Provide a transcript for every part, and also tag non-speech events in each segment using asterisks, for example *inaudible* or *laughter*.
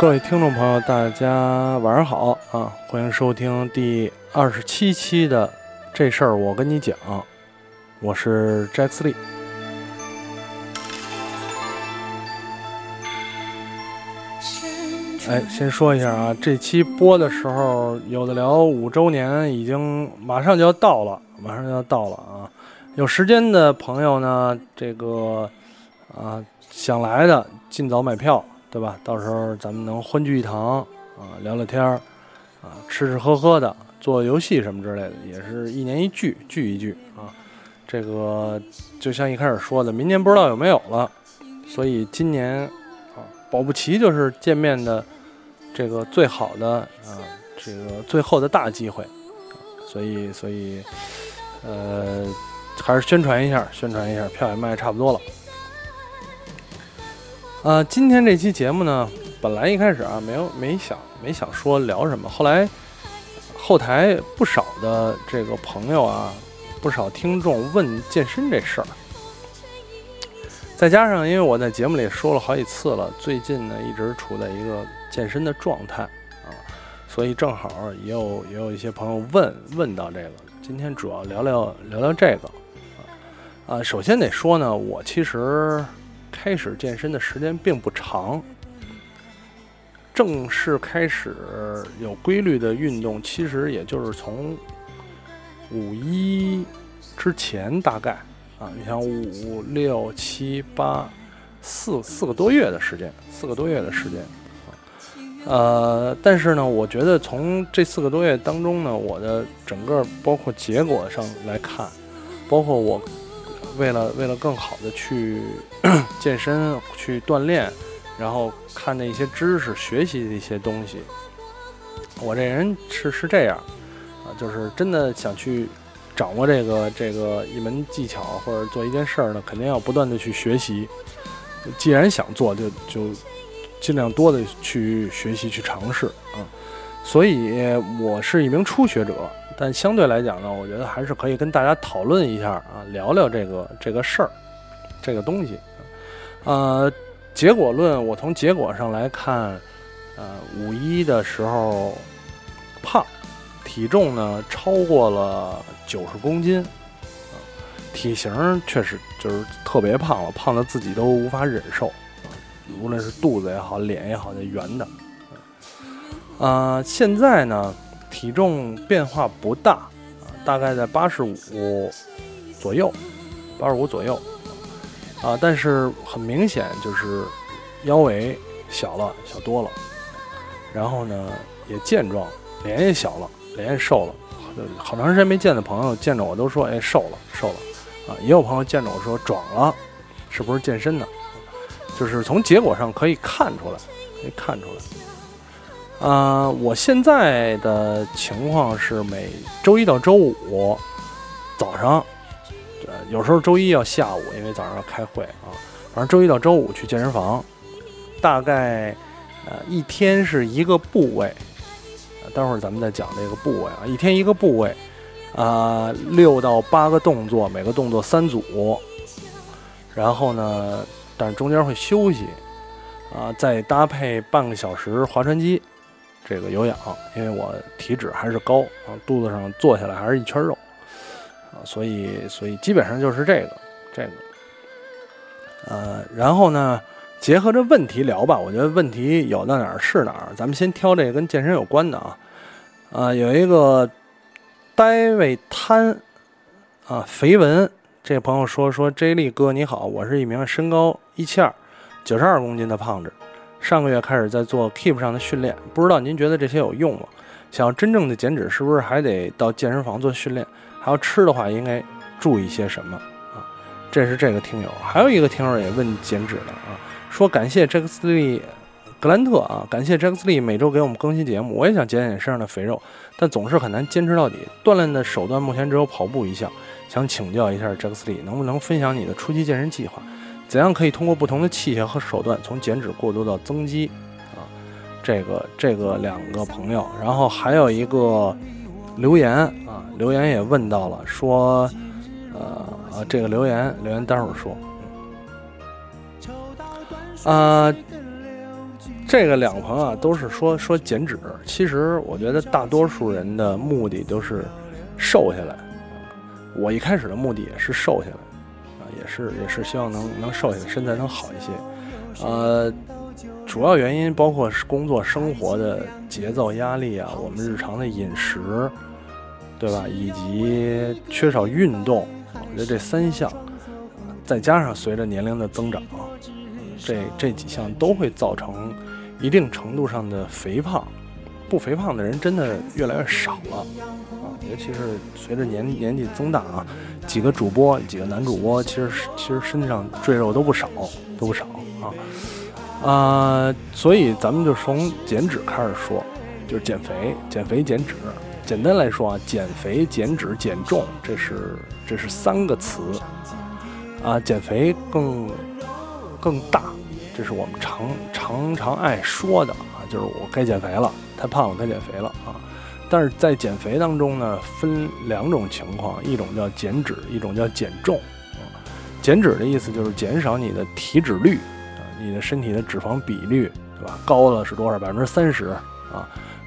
各位听众朋友，大家晚上好啊！欢迎收听第二十七期的《这事儿我跟你讲》，我是 Jack 斯利。哎，先说一下啊，这期播的时候，有的聊五周年已经马上就要到了，马上就要到了啊！有时间的朋友呢，这个啊想来的尽早买票。对吧？到时候咱们能欢聚一堂啊，聊聊天儿啊，吃吃喝喝的，做游戏什么之类的，也是一年一聚，聚一聚啊。这个就像一开始说的，明年不知道有没有了，所以今年啊，保不齐就是见面的这个最好的啊，这个最后的大机会。所以，所以呃，还是宣传一下，宣传一下，票也卖差不多了。呃，今天这期节目呢，本来一开始啊，没有没想没想说聊什么，后来后台不少的这个朋友啊，不少听众问健身这事儿，再加上因为我在节目里说了好几次了，最近呢一直处在一个健身的状态啊，所以正好也有也有一些朋友问问到这个，今天主要聊聊聊聊这个啊，啊，首先得说呢，我其实。开始健身的时间并不长，正式开始有规律的运动，其实也就是从五一之前大概啊，你像五六七八四四个多月的时间，四个多月的时间啊，呃，但是呢，我觉得从这四个多月当中呢，我的整个包括结果上来看，包括我。为了为了更好的去 *clears throat* 健身、去锻炼，然后看的一些知识、学习的一些东西，我这人是是这样啊，就是真的想去掌握这个这个一门技巧或者做一件事儿呢，肯定要不断的去学习。既然想做，就就尽量多的去学习、去尝试啊。所以我是一名初学者。但相对来讲呢，我觉得还是可以跟大家讨论一下啊，聊聊这个这个事儿，这个东西。呃，结果论，我从结果上来看，呃，五一的时候胖，体重呢超过了九十公斤，啊，体型确实就是特别胖了，胖的自己都无法忍受，啊，无论是肚子也好，脸也好，那圆的。啊，现在呢。体重变化不大啊，大概在八十五左右，八十五左右啊，但是很明显就是腰围小了，小多了。然后呢，也健壮，脸也小了，脸也瘦了。好长时间没见的朋友见着我都说：“哎，瘦了，瘦了。”啊，也有朋友见着我说：“壮了，是不是健身呢？”就是从结果上可以看出来，可以看出来。啊，我现在的情况是每周一到周五早上，呃，有时候周一要下午，因为早上要开会啊。反正周一到周五去健身房，大概呃一天是一个部位，待会儿咱们再讲这个部位啊。一天一个部位，啊，六到八个动作，每个动作三组，然后呢，但是中间会休息，啊，再搭配半个小时划船机。这个有氧，因为我体脂还是高啊，肚子上坐下来还是一圈肉啊，所以所以基本上就是这个这个，呃，然后呢，结合着问题聊吧，我觉得问题有到哪儿是哪儿，咱们先挑这个跟健身有关的啊，啊，有一个呆位瘫啊，肥文这朋友说说 J 力哥你好，我是一名身高一七二，九十二公斤的胖子。上个月开始在做 Keep 上的训练，不知道您觉得这些有用吗？想要真正的减脂，是不是还得到健身房做训练？还要吃的话，应该注意些什么啊？这是这个听友，还有一个听友也问减脂的啊，说感谢 j a c k s l e 格兰特啊，感谢 j a c k s l e 每周给我们更新节目，我也想减减身上的肥肉，但总是很难坚持到底。锻炼的手段目前只有跑步一项，想请教一下 j a c k s l e，能不能分享你的初期健身计划？怎样可以通过不同的器械和手段从减脂过渡到增肌？啊，这个这个两个朋友，然后还有一个留言啊，留言也问到了，说，呃，这个留言留言待会儿说，啊，这个两个朋友啊，都是说说减脂，其实我觉得大多数人的目的都是瘦下来。我一开始的目的也是瘦下来，也是也是希望能能瘦下来，身材能好一些。呃，主要原因包括是工作生活的节奏压力啊，我们日常的饮食，对吧？以及缺少运动，我觉得这三项，再加上随着年龄的增长，这这几项都会造成一定程度上的肥胖。不肥胖的人真的越来越少了，尤其是随着年年纪增大啊，几个主播，几个男主播，其实其实身上赘肉都不少，都不少啊啊，所以咱们就从减脂开始说，就是减肥，减肥减脂。简单来说啊，减肥、减脂、减重，这是这是三个词啊，减肥更更大，这是我们常常常爱说的啊，就是我该减肥了。太胖了，该减肥了啊！但是在减肥当中呢，分两种情况，一种叫减脂，一种叫减重。减脂的意思就是减少你的体脂率啊，你的身体的脂肪比率，对吧？高了是多少？百分之三十啊，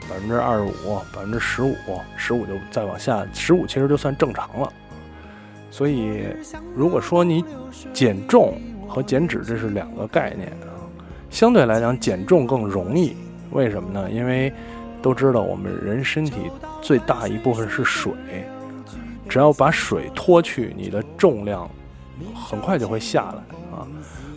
百分之二十五，百分之十五，十五就再往下，十五其实就算正常了。所以，如果说你减重和减脂这是两个概念啊，相对来讲减重更容易。为什么呢？因为都知道我们人身体最大一部分是水，只要把水脱去，你的重量很快就会下来啊。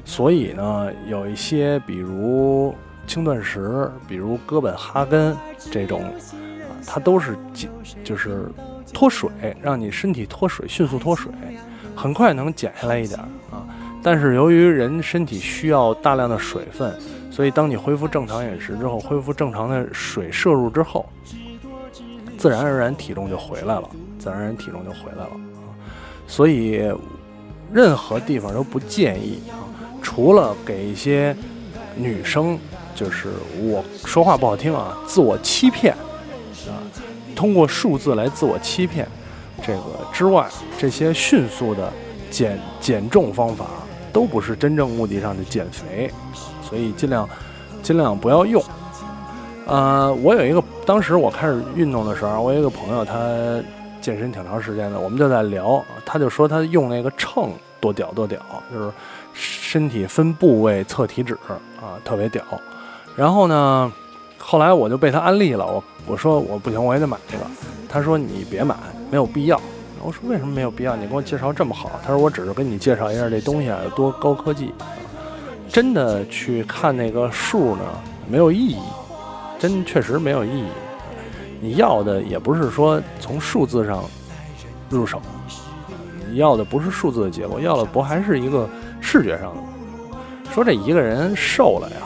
所以呢，有一些比如轻断食，比如哥本哈根这种啊，它都是减，就是脱水，让你身体脱水，迅速脱水，很快能减下来一点啊。但是由于人身体需要大量的水分。所以，当你恢复正常饮食之后，恢复正常的水摄入之后，自然而然体重就回来了，自然而然体重就回来了啊。所以，任何地方都不建议啊，除了给一些女生，就是我说话不好听啊，自我欺骗啊，通过数字来自我欺骗这个之外，这些迅速的减减重方法都不是真正目的上的减肥。所以尽量，尽量不要用。呃，我有一个，当时我开始运动的时候，我有一个朋友，他健身挺长时间的，我们就在聊，他就说他用那个秤多屌多屌，就是身体分部位测体脂啊，特别屌。然后呢，后来我就被他安利了，我我说我不行，我也得买这个。他说你别买，没有必要。我说为什么没有必要？你给我介绍这么好。他说我只是跟你介绍一下这东西啊有多高科技。真的去看那个数呢，没有意义，真确实没有意义。你要的也不是说从数字上入手，你要的不是数字的结果，要的不还是一个视觉上的？说这一个人瘦了呀，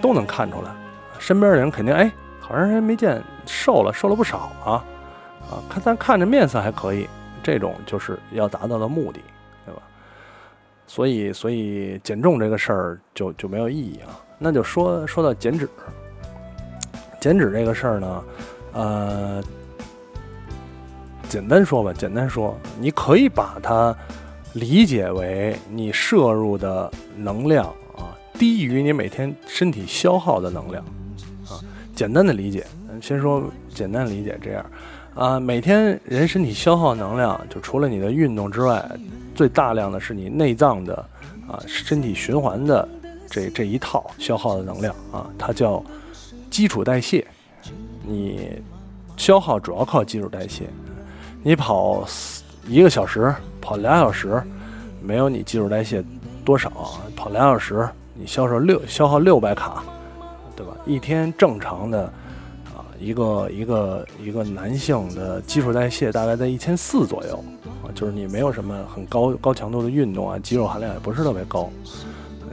都能看出来，身边的人肯定哎，好长时间没见，瘦了，瘦了不少啊啊！看咱看着面色还可以，这种就是要达到的目的。所以，所以减重这个事儿就就没有意义啊。那就说说到减脂，减脂这个事儿呢，呃，简单说吧，简单说，你可以把它理解为你摄入的能量啊低于你每天身体消耗的能量啊。简单的理解，先说简单理解这样啊，每天人身体消耗能量，就除了你的运动之外。最大量的是你内脏的啊，身体循环的这这一套消耗的能量啊，它叫基础代谢。你消耗主要靠基础代谢。你跑一个小时，跑俩小时，没有你基础代谢多少。跑俩小时，你消耗六消耗六百卡，对吧？一天正常的，一个一个一个男性的基础代谢大概在一千四左右啊。就是你没有什么很高高强度的运动啊，肌肉含量也不是特别高，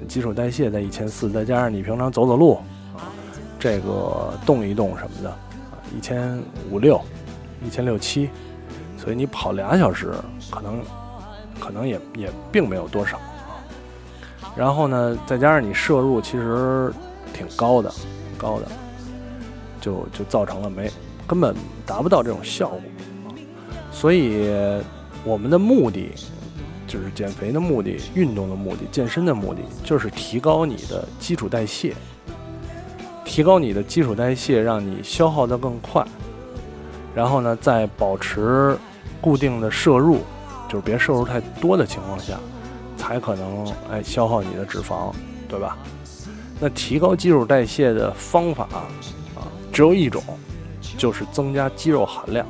基础代谢在一千四，再加上你平常走走路啊，这个动一动什么的啊，一千五六，一千六七，所以你跑俩小时可能可能也也并没有多少啊。然后呢，再加上你摄入其实挺高的，高的，就就造成了没根本达不到这种效果，所以。我们的目的就是减肥的目的、运动的目的、健身的目的，就是提高你的基础代谢。提高你的基础代谢，让你消耗的更快，然后呢，在保持固定的摄入，就是别摄入太多的情况下，才可能哎消耗你的脂肪，对吧？那提高基础代谢的方法，只有一种，就是增加肌肉含量。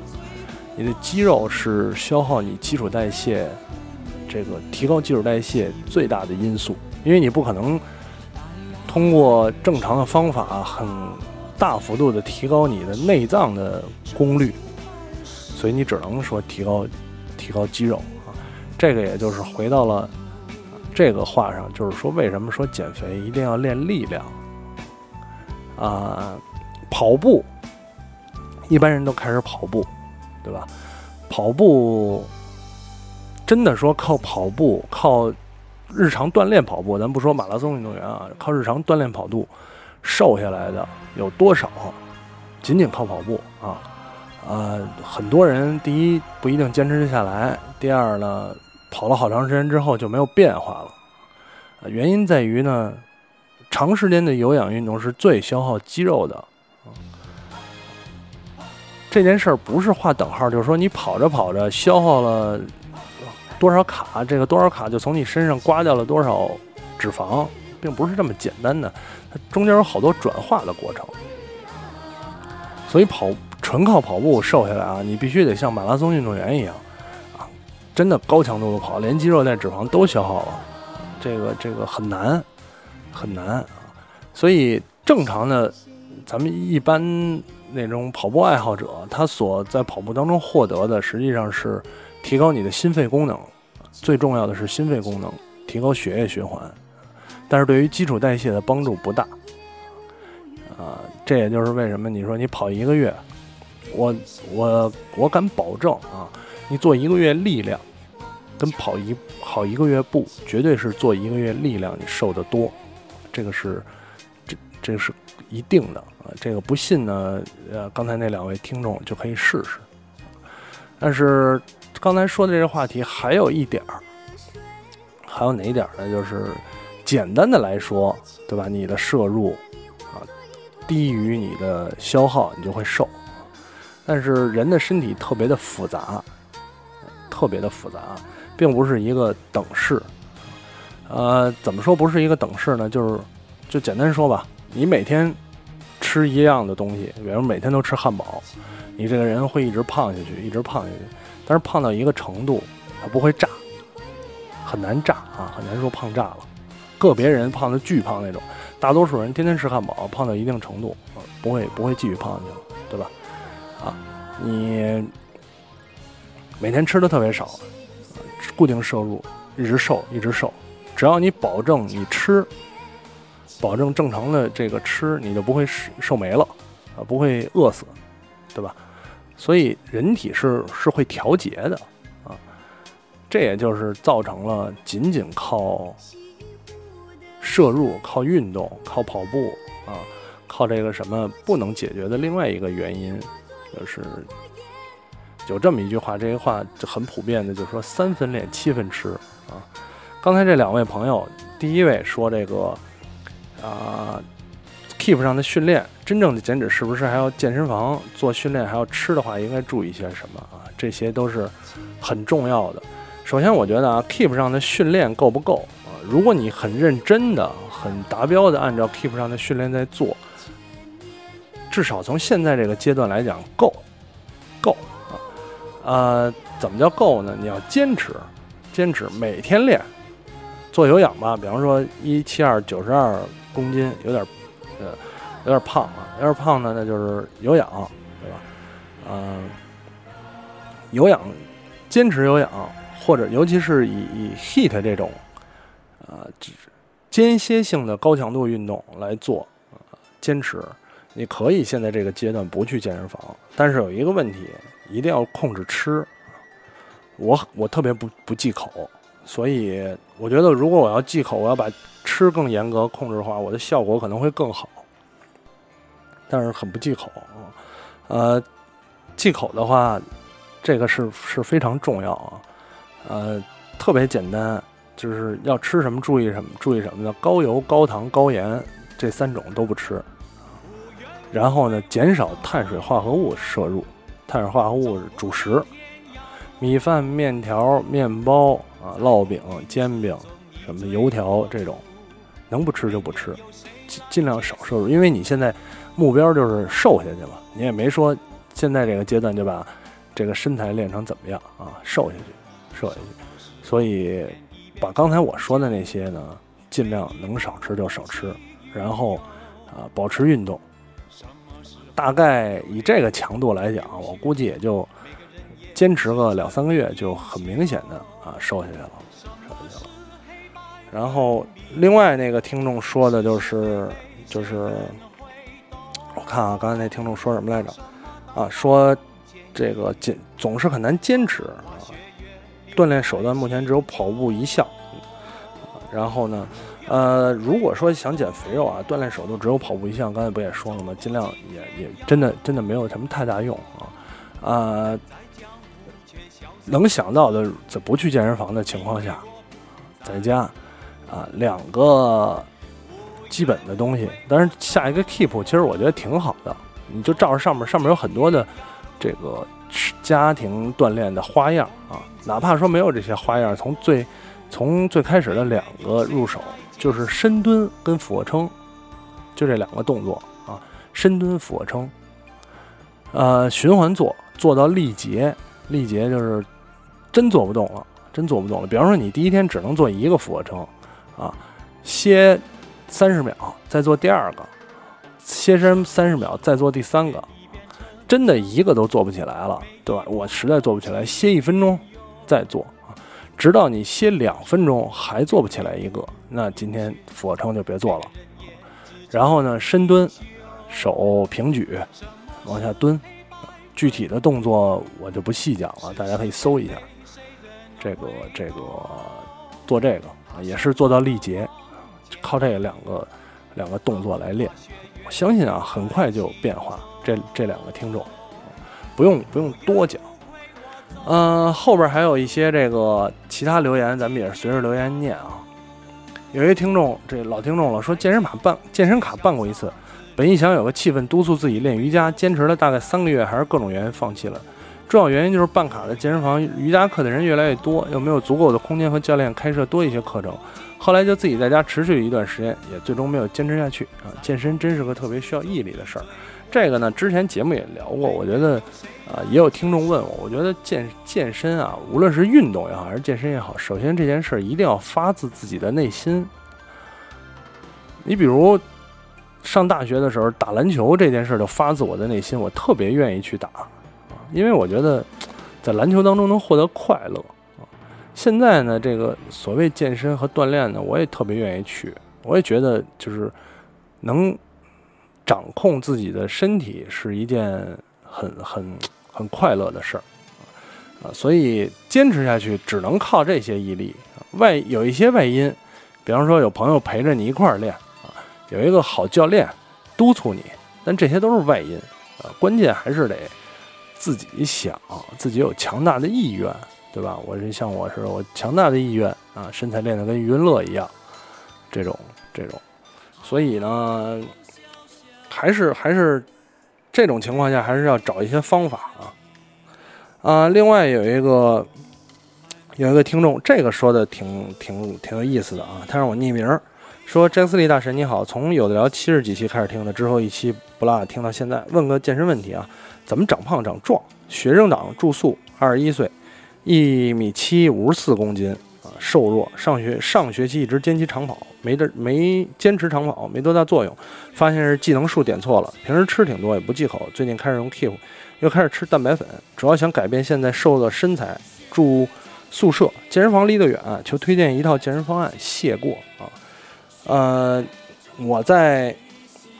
你的肌肉是消耗你基础代谢，这个提高基础代谢最大的因素，因为你不可能通过正常的方法很大幅度的提高你的内脏的功率，所以你只能说提高提高肌肉啊。这个也就是回到了这个话上，就是说为什么说减肥一定要练力量啊？跑步，一般人都开始跑步。对吧？跑步真的说靠跑步，靠日常锻炼跑步，咱不说马拉松运动员啊，靠日常锻炼跑步瘦下来的有多少？仅仅靠跑步啊，呃，很多人第一不一定坚持得下来，第二呢，跑了好长时间之后就没有变化了。原因在于呢，长时间的有氧运动是最消耗肌肉的。这件事儿不是画等号，就是说你跑着跑着消耗了多少卡，这个多少卡就从你身上刮掉了多少脂肪，并不是这么简单的，它中间有好多转化的过程。所以跑纯靠跑步瘦下来啊，你必须得像马拉松运动员一样啊，真的高强度的跑，连肌肉带脂肪都消耗了，这个这个很难很难啊。所以正常的，咱们一般。那种跑步爱好者，他所在跑步当中获得的，实际上是提高你的心肺功能，最重要的是心肺功能，提高血液循环，但是对于基础代谢的帮助不大。啊，这也就是为什么你说你跑一个月，我我我敢保证啊，你做一个月力量，跟跑一跑一个月步，绝对是做一个月力量你瘦得多，这个是这这是一定的啊。这个不信呢，呃，刚才那两位听众就可以试试。但是刚才说的这个话题还有一点儿，还有哪一点呢？就是简单的来说，对吧？你的摄入啊低于你的消耗，你就会瘦。但是人的身体特别的复杂，特别的复杂，并不是一个等式。呃，怎么说不是一个等式呢？就是就简单说吧，你每天。吃一样的东西，比如每天都吃汉堡，你这个人会一直胖下去，一直胖下去。但是胖到一个程度，它不会炸，很难炸啊，很难说胖炸了。个别人胖的巨胖那种，大多数人天天吃汉堡，胖到一定程度啊，不会不会继续胖下去了，对吧？啊，你每天吃的特别少，固定摄入，一直瘦，一直瘦。只要你保证你吃。保证正常的这个吃，你就不会瘦没了，啊，不会饿死，对吧？所以人体是是会调节的，啊，这也就是造成了仅仅靠摄入、靠运动、靠跑步啊，靠这个什么不能解决的另外一个原因，就是有这么一句话，这句话就很普遍的，就是说三分练，七分吃啊。刚才这两位朋友，第一位说这个。啊，Keep 上的训练，真正的减脂是不是还要健身房做训练？还要吃的话，应该注意些什么啊？这些都是很重要的。首先，我觉得啊，Keep 上的训练够不够啊？如果你很认真的、很达标的按照 Keep 上的训练在做，至少从现在这个阶段来讲，够，够啊。呃，怎么叫够呢？你要坚持，坚持每天练，做有氧吧。比方说一七二九十二。公斤有点，呃，有点胖啊，有点胖呢，那就是有氧，对吧？嗯，有氧，坚持有氧，或者尤其是以以 heat 这种，呃，间歇性的高强度运动来做，坚持，你可以现在这个阶段不去健身房，但是有一个问题，一定要控制吃，我我特别不不忌口。所以我觉得，如果我要忌口，我要把吃更严格控制的话，我的效果可能会更好。但是很不忌口啊，呃，忌口的话，这个是是非常重要啊，呃，特别简单，就是要吃什么注意什么，注意什么呢？高油、高糖、高盐这三种都不吃。然后呢，减少碳水化合物摄入，碳水化合物是主食，米饭、面条、面包啊、烙饼、煎饼，什么油条这种，能不吃就不吃，尽尽量少摄入，因为你现在目标就是瘦下去嘛，你也没说现在这个阶段就把这个身材练成怎么样啊，瘦下去，瘦下去，所以把刚才我说的那些呢，尽量能少吃就少吃，然后啊，保持运动。大概以这个强度来讲，我估计也就坚持个两三个月，就很明显的啊瘦下去了，然后另外那个听众说的就是，就是我看啊，刚才那听众说什么来着？啊，说这个坚总是很难坚持啊，锻炼手段目前只有跑步一项。然后呢？呃，如果说想减肥肉啊，锻炼手段只有跑步一项，刚才不也说了吗？尽量也也真的真的没有什么太大用啊，啊，能想到的在不去健身房的情况下，在家啊两个基本的东西，但是下一个 keep 其实我觉得挺好的，你就照着上面上面有很多的这个家庭锻炼的花样啊，哪怕说没有这些花样，从最从最开始的两个入手。就是深蹲跟俯卧撑，就这两个动作啊，深蹲、俯卧撑，呃，循环做，做到力竭。力竭就是真做不动了，真做不动了。比方说，你第一天只能做一个俯卧撑，啊，歇三十秒，再做第二个，歇身三十秒，再做第三个，真的一个都做不起来了，对吧？我实在做不起来，歇一分钟再做。直到你歇两分钟还做不起来一个，那今天俯卧撑就别做了。然后呢，深蹲，手平举，往下蹲，具体的动作我就不细讲了，大家可以搜一下。这个这个做这个也是做到力竭，靠这两个两个动作来练，我相信啊，很快就有变化。这这两个听众，不用不用多讲。嗯，后边还有一些这个其他留言，咱们也是随着留言念啊。有一听众，这老听众了，说健身卡办健身卡办过一次，本意想有个气氛，督促自己练瑜伽，坚持了大概三个月，还是各种原因放弃了。重要原因就是办卡的健身房瑜伽课的人越来越多，又没有足够的空间和教练开设多一些课程。后来就自己在家持续一段时间，也最终没有坚持下去啊。健身真是个特别需要毅力的事儿。这个呢，之前节目也聊过，我觉得，啊，也有听众问我，我觉得健健身啊，无论是运动也好，还是健身也好，首先这件事儿一定要发自自己的内心。你比如上大学的时候打篮球这件事儿，就发自我的内心，我特别愿意去打，因为我觉得在篮球当中能获得快乐啊。现在呢，这个所谓健身和锻炼呢，我也特别愿意去，我也觉得就是能。掌控自己的身体是一件很很很快乐的事儿啊，所以坚持下去只能靠这些毅力。外有一些外因，比方说有朋友陪着你一块儿练啊，有一个好教练督促你，但这些都是外因啊，关键还是得自己想，自己有强大的意愿，对吧？我是像我是我强大的意愿啊，身材练得跟余文乐一样，这种这种，所以呢。还是还是这种情况下，还是要找一些方法啊啊！另外有一个有一个听众，这个说的挺挺挺有意思的啊。他让我匿名说：“詹斯利大神你好，从有的聊七十几期开始听的，之后一期不落听到现在。问个健身问题啊，怎么长胖长壮？学生党住宿，二十一岁，一米七，五十四公斤啊。”瘦弱，上学上学期一直坚持长跑，没得没坚持长跑没多大作用，发现是技能数点错了。平时吃挺多也不忌口，最近开始用 Keep，又开始吃蛋白粉，主要想改变现在瘦的身材。住宿舍，健身房离得远，求推荐一套健身方案，谢过啊。呃，我在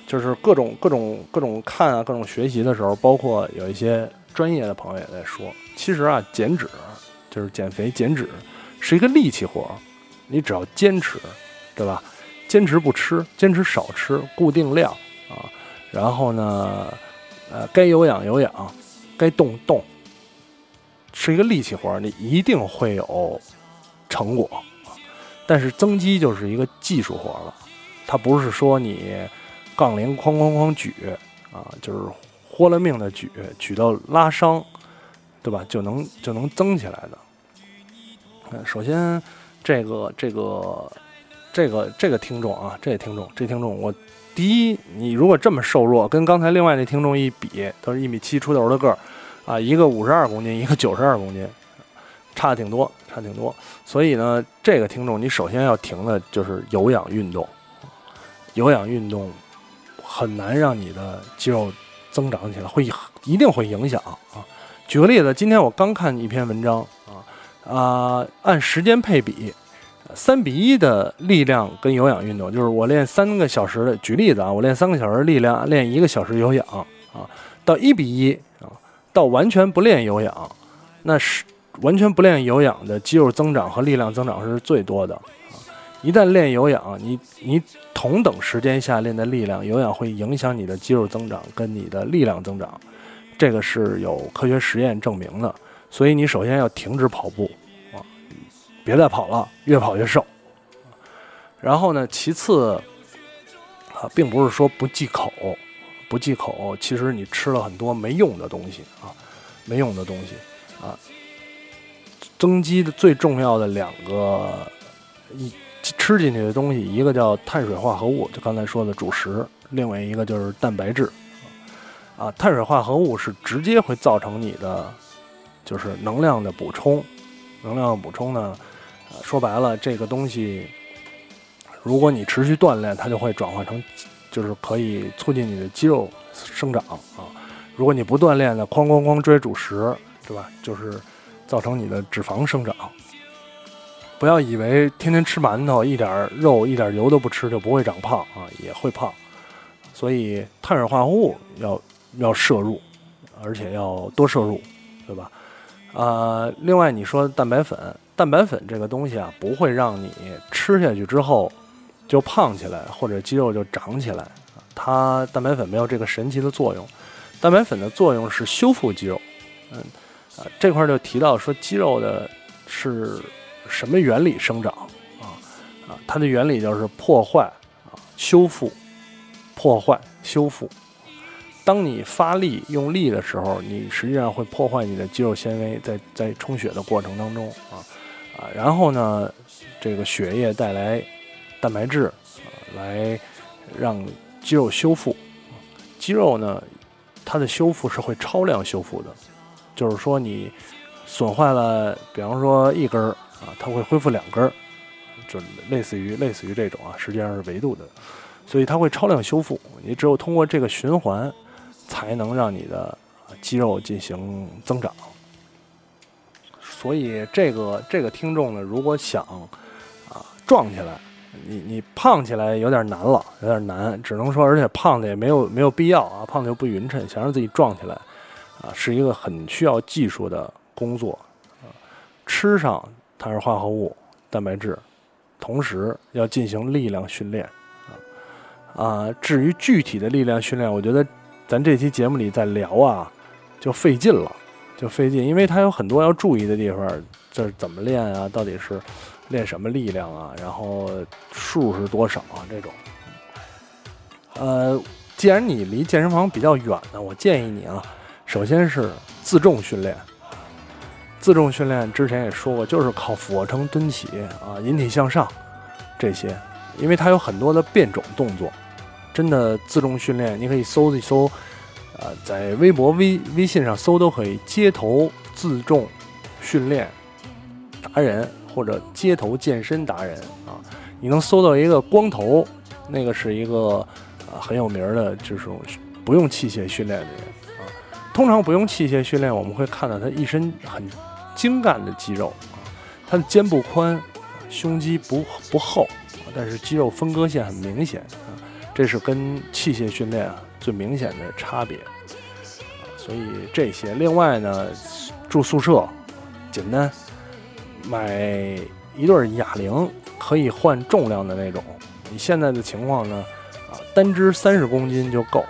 就是各种各种各种看啊，各种学习的时候，包括有一些专业的朋友也在说，其实啊，减脂就是减肥减脂。是一个力气活，你只要坚持，对吧？坚持不吃，坚持少吃，固定量啊。然后呢，呃，该有氧有氧，该动动，是一个力气活，你一定会有成果。但是增肌就是一个技术活了，它不是说你杠铃哐哐哐举啊，就是豁了命的举，举到拉伤，对吧？就能就能增起来的。嗯，首先这个这个这个这个听众啊，这个听众这听众，我第一，你如果这么瘦弱，跟刚才另外那听众一比，都是一米七出头的个儿，啊，一个五十二公斤，一个九十二公斤，差的挺多，差挺多。所以呢，这个听众你首先要停的就是有氧运动，有氧运动很难让你的肌肉增长起来，会一定会影响啊。举个例子，今天我刚看一篇文章啊。啊，按时间配比，三比一的力量跟有氧运动，就是我练三个小时的。举例子啊，我练三个小时力量，练一个小时有氧啊，到一比一啊，到完全不练有氧，那是完全不练有氧的肌肉增长和力量增长是最多的。一旦练有氧，你你同等时间下练的力量，有氧会影响你的肌肉增长跟你的力量增长，这个是有科学实验证明的。所以你首先要停止跑步，啊，别再跑了，越跑越瘦。然后呢，其次，啊，并不是说不忌口，不忌口，其实你吃了很多没用的东西啊，没用的东西啊。增肌的最重要的两个一吃进去的东西，一个叫碳水化合物，就刚才说的主食；另外一个就是蛋白质。啊，碳水化合物是直接会造成你的。就是能量的补充，能量的补充呢，说白了，这个东西，如果你持续锻炼，它就会转化成，就是可以促进你的肌肉生长啊。如果你不锻炼呢，哐哐哐追主食，对吧？就是造成你的脂肪生长。不要以为天天吃馒头，一点肉、一点油都不吃就不会长胖啊，也会胖。所以碳水化合物要要摄入，而且要多摄入，对吧？呃，另外你说蛋白粉，蛋白粉这个东西啊，不会让你吃下去之后就胖起来，或者肌肉就长起来。它蛋白粉没有这个神奇的作用，蛋白粉的作用是修复肌肉。嗯，啊，这块就提到说肌肉的是什么原理生长啊？啊，它的原理就是破坏啊，修复，破坏，修复。当你发力用力的时候，你实际上会破坏你的肌肉纤维，在在充血的过程当中啊啊，然后呢，这个血液带来蛋白质啊，来让肌肉修复。肌肉呢，它的修复是会超量修复的，就是说你损坏了，比方说一根儿啊，它会恢复两根儿，就类似于类似于这种啊，实际上是维度的，所以它会超量修复。你只有通过这个循环。才能让你的肌肉进行增长，所以这个这个听众呢，如果想啊壮起来，你你胖起来有点难了，有点难，只能说，而且胖的也没有没有必要啊，胖的又不匀称，想让自己壮起来啊，是一个很需要技术的工作啊，吃上碳水化合物、蛋白质，同时要进行力量训练啊啊，至于具体的力量训练，我觉得。咱这期节目里再聊啊，就费劲了，就费劲，因为它有很多要注意的地方，这怎么练啊？到底是练什么力量啊？然后数是多少啊？这种，呃，既然你离健身房比较远呢，我建议你啊，首先是自重训练。自重训练之前也说过，就是靠俯卧撑、蹲起啊、引体向上这些，因为它有很多的变种动作。真的自重训练，你可以搜一搜，呃，在微博、微微信上搜都可以。街头自重训练达人或者街头健身达人啊，你能搜到一个光头，那个是一个呃很有名的，就是不用器械训练的人啊。通常不用器械训练，我们会看到他一身很精干的肌肉啊，他的肩部宽，胸肌不不厚，但是肌肉分割线很明显啊。这是跟器械训练啊最明显的差别，所以这些。另外呢，住宿舍简单，买一对哑铃，可以换重量的那种。你现在的情况呢，啊，单支三十公斤就够，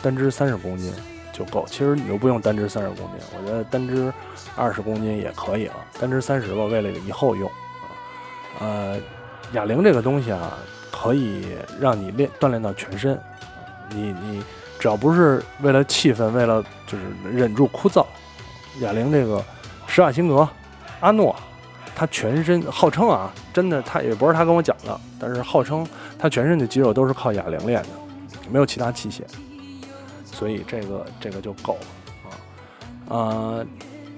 单支三十公斤就够。其实你又不用单支三十公斤，我觉得单支二十公斤也可以了，单支三十吧，为了以后用。呃，哑铃这个东西啊。可以让你练锻炼到全身，你你只要不是为了气氛，为了就是忍住枯燥，哑铃这个施瓦辛格、阿诺，他全身号称啊，真的他也不是他跟我讲的，但是号称他全身的肌肉都是靠哑铃练的，没有其他器械，所以这个这个就够了啊，呃，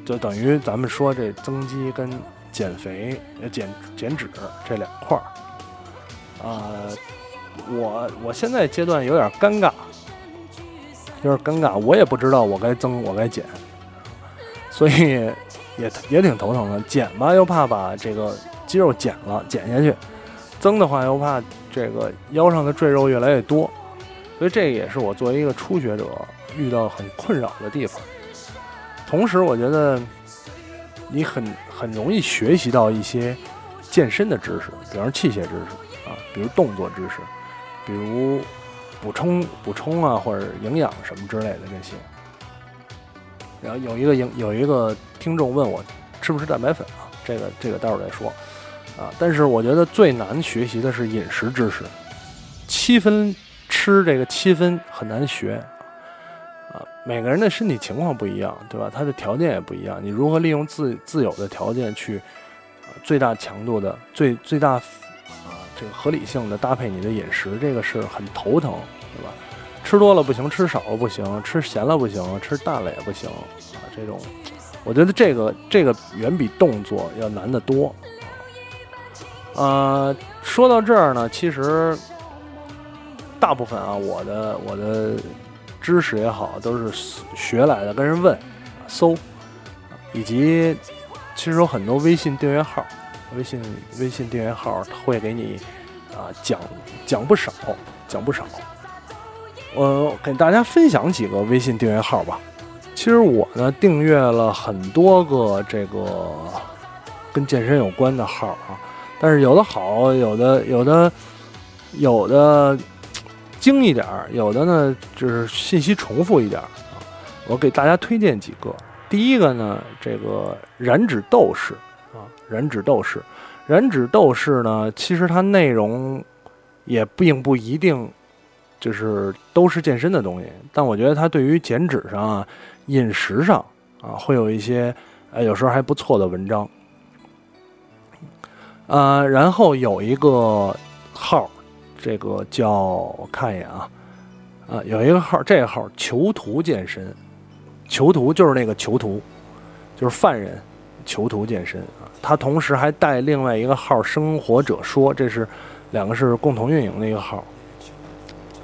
就等于咱们说这增肌跟减肥、减减脂这两块儿，啊，我我现在阶段有点尴尬。有点尴尬，我也不知道我该增我该减，所以也也挺头疼的。减吧又怕把这个肌肉减了减下去，增的话又怕这个腰上的赘肉越来越多，所以这也是我作为一个初学者遇到很困扰的地方。同时，我觉得你很很容易学习到一些健身的知识，比方器械知识啊，比如动作知识，比如。补充补充啊，或者营养什么之类的这些。然后有一个营有一个听众问我吃不吃蛋白粉啊？这个这个待会儿再说啊。但是我觉得最难学习的是饮食知识，七分吃这个七分很难学啊。每个人的身体情况不一样，对吧？他的条件也不一样，你如何利用自自有的条件去最大强度的最最大啊。这个合理性的搭配你的饮食，这个是很头疼，对吧？吃多了不行，吃少了不行，吃咸了不行，吃淡了也不行啊。这种，我觉得这个这个远比动作要难得多。呃，说到这儿呢，其实大部分啊，我的我的知识也好，都是学来的，跟人问、搜，以及其实有很多微信订阅号。微信微信订阅号他会给你啊讲讲不少讲不少，我给大家分享几个微信订阅号吧。其实我呢订阅了很多个这个跟健身有关的号啊，但是有的好，有的有的有的精一点儿，有的呢就是信息重复一点儿。我给大家推荐几个，第一个呢这个燃脂斗士啊。燃脂斗士，燃脂斗士呢？其实它内容也并不一定就是都是健身的东西，但我觉得它对于减脂上啊、饮食上啊，会有一些呃，有时候还不错的文章。呃，然后有一个号，这个叫我看一眼啊，啊，有一个号，这个号囚徒健身，囚徒就是那个囚徒，就是犯人。囚徒健身啊，他同时还带另外一个号“生活者说”，这是两个是共同运营的一个号。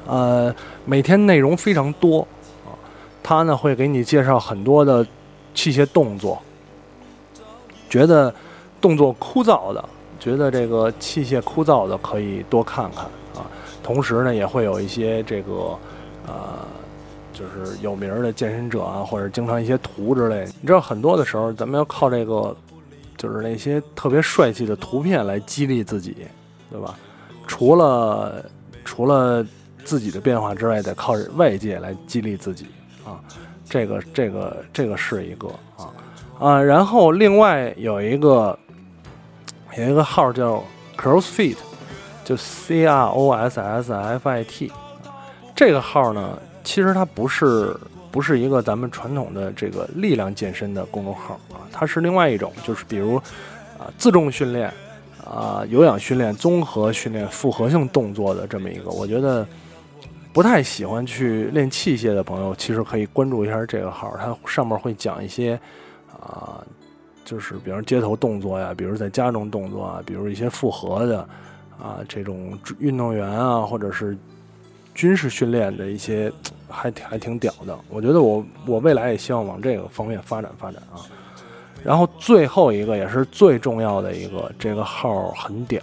呃，每天内容非常多啊，他呢会给你介绍很多的器械动作，觉得动作枯燥的，觉得这个器械枯燥的可以多看看。同时呢，也会有一些这个呃。就是有名的健身者啊，或者经常一些图之类，你知道很多的时候，咱们要靠这个，就是那些特别帅气的图片来激励自己，对吧？除了除了自己的变化之外，得靠外界来激励自己啊。这个这个这个是一个啊啊，然后另外有一个有一个号叫 CrossFit，就 C R O S S F I T，这个号呢。其实它不是不是一个咱们传统的这个力量健身的公众号啊，它是另外一种，就是比如啊自重训练啊有氧训练、综合训练、复合性动作的这么一个。我觉得不太喜欢去练器械的朋友，其实可以关注一下这个号，它上面会讲一些啊，就是比如街头动作呀，比如在家中动作啊，比如一些复合的啊这种运动员啊，或者是军事训练的一些。还挺还挺屌的，我觉得我我未来也希望往这个方面发展发展啊。然后最后一个也是最重要的一个，这个号很屌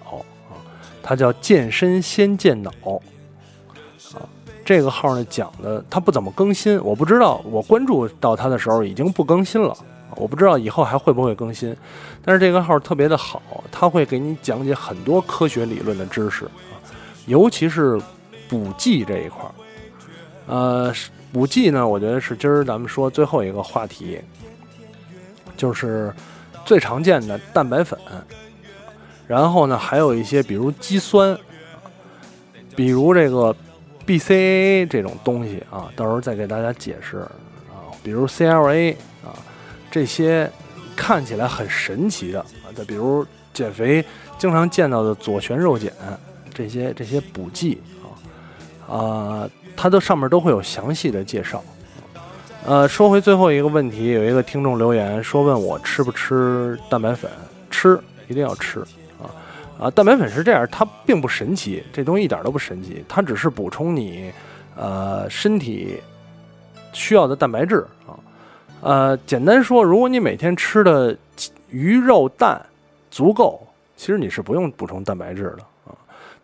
啊，它叫健身先健脑啊。这个号呢讲的它不怎么更新，我不知道我关注到它的时候已经不更新了，我不知道以后还会不会更新。但是这个号特别的好，它会给你讲解很多科学理论的知识啊，尤其是补剂这一块儿。呃，补剂呢，我觉得是今儿咱们说最后一个话题，就是最常见的蛋白粉，然后呢，还有一些比如肌酸，比如这个 BCAA 这种东西啊，到时候再给大家解释啊，比如 CLA 啊，这些看起来很神奇的啊，再比如减肥经常见到的左旋肉碱这些这些补剂啊，啊，它都上面都会有详细的介绍。呃，说回最后一个问题，有一个听众留言说问我吃不吃蛋白粉，吃一定要吃。啊，蛋白粉是这样，它并不神奇，这东西一点都不神奇，它只是补充你，呃，身体需要的蛋白质啊。呃，简单说，如果你每天吃的鱼肉蛋足够，其实你是不用补充蛋白质的啊。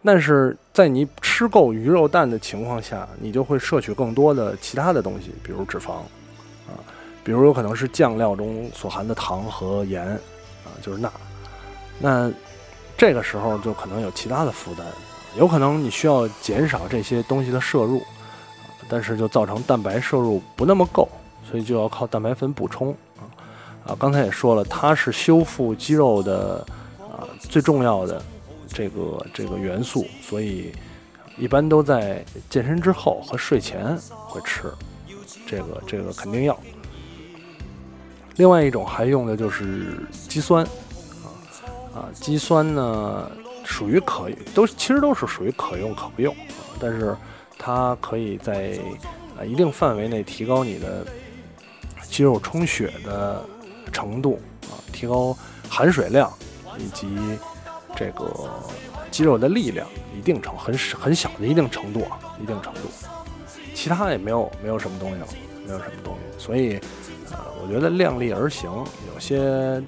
但是在你吃够鱼肉蛋的情况下，你就会摄取更多的其他的东西，比如脂肪啊，比如有可能是酱料中所含的糖和盐啊，就是钠，那。这个时候就可能有其他的负担，有可能你需要减少这些东西的摄入，但是就造成蛋白摄入不那么够，所以就要靠蛋白粉补充啊啊！刚才也说了，它是修复肌肉的啊最重要的这个这个元素，所以一般都在健身之后和睡前会吃，这个这个肯定要。另外一种还用的就是肌酸。啊啊，肌酸呢属于可都其实都是属于可用可不用啊，但是它可以在啊一定范围内提高你的肌肉充血的程度啊，提高含水量以及这个肌肉的力量一定程很很小的一定程度啊，一定程度，其他也没有没有什么东西了，没有什么东西，所以呃，我觉得量力而行，有些。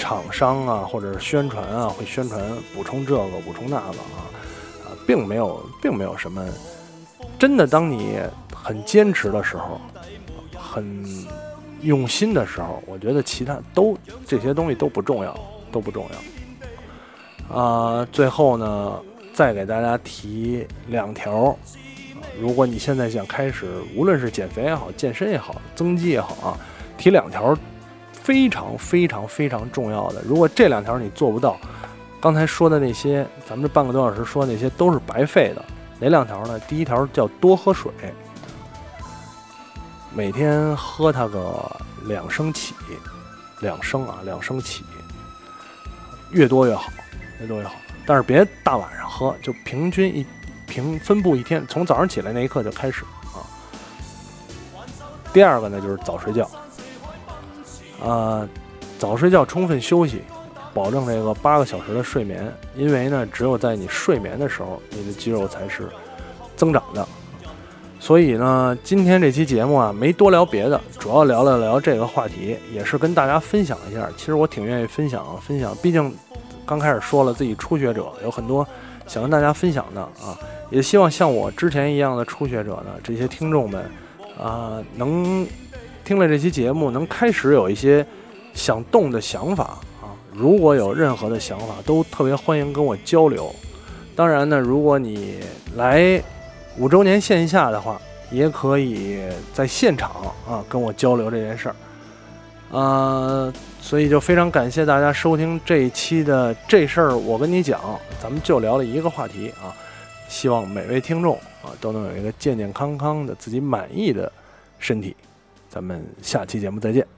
厂商啊，或者是宣传啊，会宣传补充这个补充那个啊，啊，并没有，并没有什么真的。当你很坚持的时候，很用心的时候，我觉得其他都这些东西都不重要，都不重要。啊，最后呢，再给大家提两条，如果你现在想开始，无论是减肥也好，健身也好，增肌也好啊，提两条。非常非常非常重要的，如果这两条你做不到，刚才说的那些，咱们这半个多小时说那些都是白费的。哪两条呢？第一条叫多喝水，每天喝它个两升起，两升啊，两升起，越多越好，越多越好。但是别大晚上喝，就平均一平分布一天，从早上起来那一刻就开始啊。第二个呢，就是早睡觉。呃，早睡觉，充分休息，保证这个八个小时的睡眠。因为呢，只有在你睡眠的时候，你的肌肉才是增长的。所以呢，今天这期节目啊，没多聊别的，主要聊了聊这个话题，也是跟大家分享一下。其实我挺愿意分享分享，毕竟刚开始说了自己初学者，有很多想跟大家分享的啊。也希望像我之前一样的初学者呢，这些听众们啊，能。听了这期节目，能开始有一些想动的想法啊！如果有任何的想法，都特别欢迎跟我交流。当然呢，如果你来五周年线下的话，也可以在现场啊跟我交流这件事儿。呃，所以就非常感谢大家收听这一期的这事儿，我跟你讲，咱们就聊了一个话题啊。希望每位听众啊都能有一个健健康康的、自己满意的身体。咱们下期节目再见。